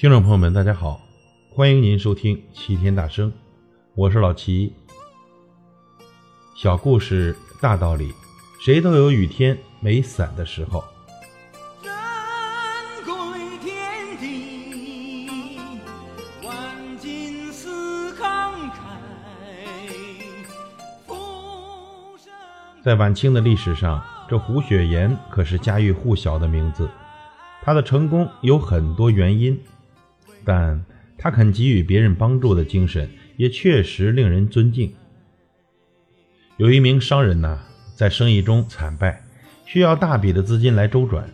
听众朋友们，大家好，欢迎您收听《齐天大圣》，我是老齐。小故事大道理，谁都有雨天没伞的时候。人归天地，万金似慷慨。浮生在晚清的历史上，这胡雪岩可是家喻户晓的名字。他的成功有很多原因，但他肯给予别人帮助的精神也确实令人尊敬。有一名商人呐，在生意中惨败，需要大笔的资金来周转。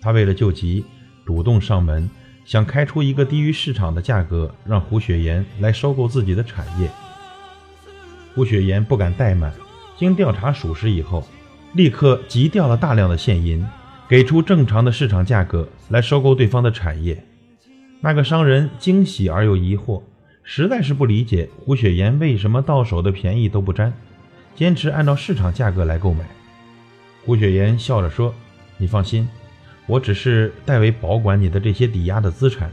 他为了救急，主动上门，想开出一个低于市场的价格，让胡雪岩来收购自己的产业。胡雪岩不敢怠慢，经调查属实以后，立刻急调了大量的现银，给出正常的市场价格来收购对方的产业。那个商人惊喜而又疑惑，实在是不理解胡雪岩为什么到手的便宜都不沾，坚持按照市场价格来购买。胡雪岩笑着说：“你放心，我只是代为保管你的这些抵押的资产，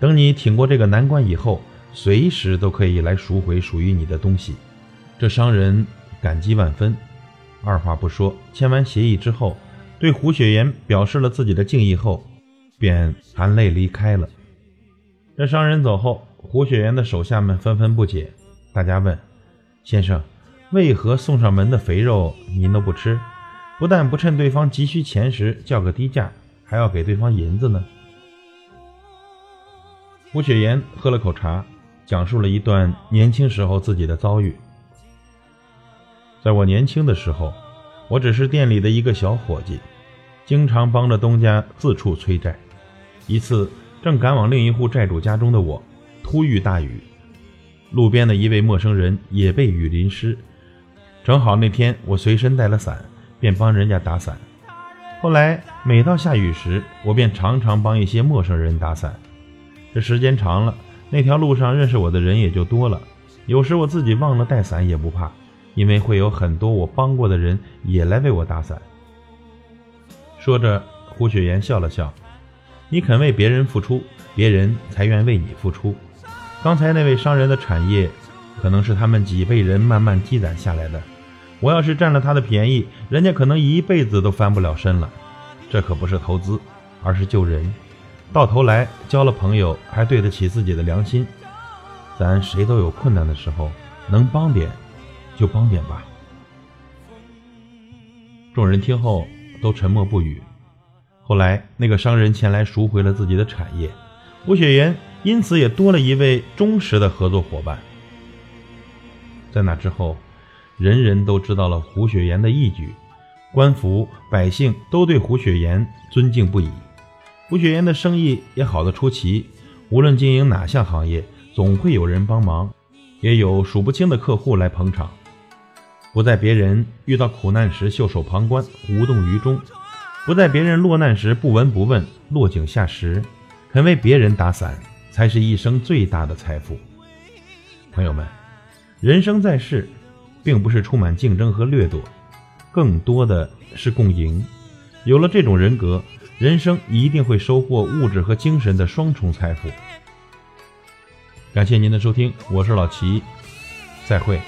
等你挺过这个难关以后，随时都可以来赎回属于你的东西。”这商人感激万分，二话不说，签完协议之后，对胡雪岩表示了自己的敬意后，便含泪离开了。这商人走后，胡雪岩的手下们纷纷不解，大家问：“先生，为何送上门的肥肉您都不吃？不但不趁对方急需钱时叫个低价，还要给对方银子呢？”胡雪岩喝了口茶，讲述了一段年轻时候自己的遭遇。在我年轻的时候，我只是店里的一个小伙计，经常帮着东家四处催债。一次，正赶往另一户债主家中的我，突遇大雨，路边的一位陌生人也被雨淋湿。正好那天我随身带了伞，便帮人家打伞。后来每到下雨时，我便常常帮一些陌生人打伞。这时间长了，那条路上认识我的人也就多了。有时我自己忘了带伞也不怕。因为会有很多我帮过的人也来为我打伞。说着，胡雪岩笑了笑：“你肯为别人付出，别人才愿为你付出。刚才那位商人的产业，可能是他们几辈人慢慢积攒下来的。我要是占了他的便宜，人家可能一辈子都翻不了身了。这可不是投资，而是救人。到头来交了朋友，还对得起自己的良心。咱谁都有困难的时候，能帮点。”就帮点吧。众人听后都沉默不语。后来，那个商人前来赎回了自己的产业，胡雪岩因此也多了一位忠实的合作伙伴。在那之后，人人都知道了胡雪岩的义举，官府百姓都对胡雪岩尊敬不已。胡雪岩的生意也好得出奇，无论经营哪项行业，总会有人帮忙，也有数不清的客户来捧场。不在别人遇到苦难时袖手旁观、无动于衷，不在别人落难时不闻不问、落井下石，肯为别人打伞，才是一生最大的财富。朋友们，人生在世，并不是充满竞争和掠夺，更多的是共赢。有了这种人格，人生一定会收获物质和精神的双重财富。感谢您的收听，我是老齐，再会。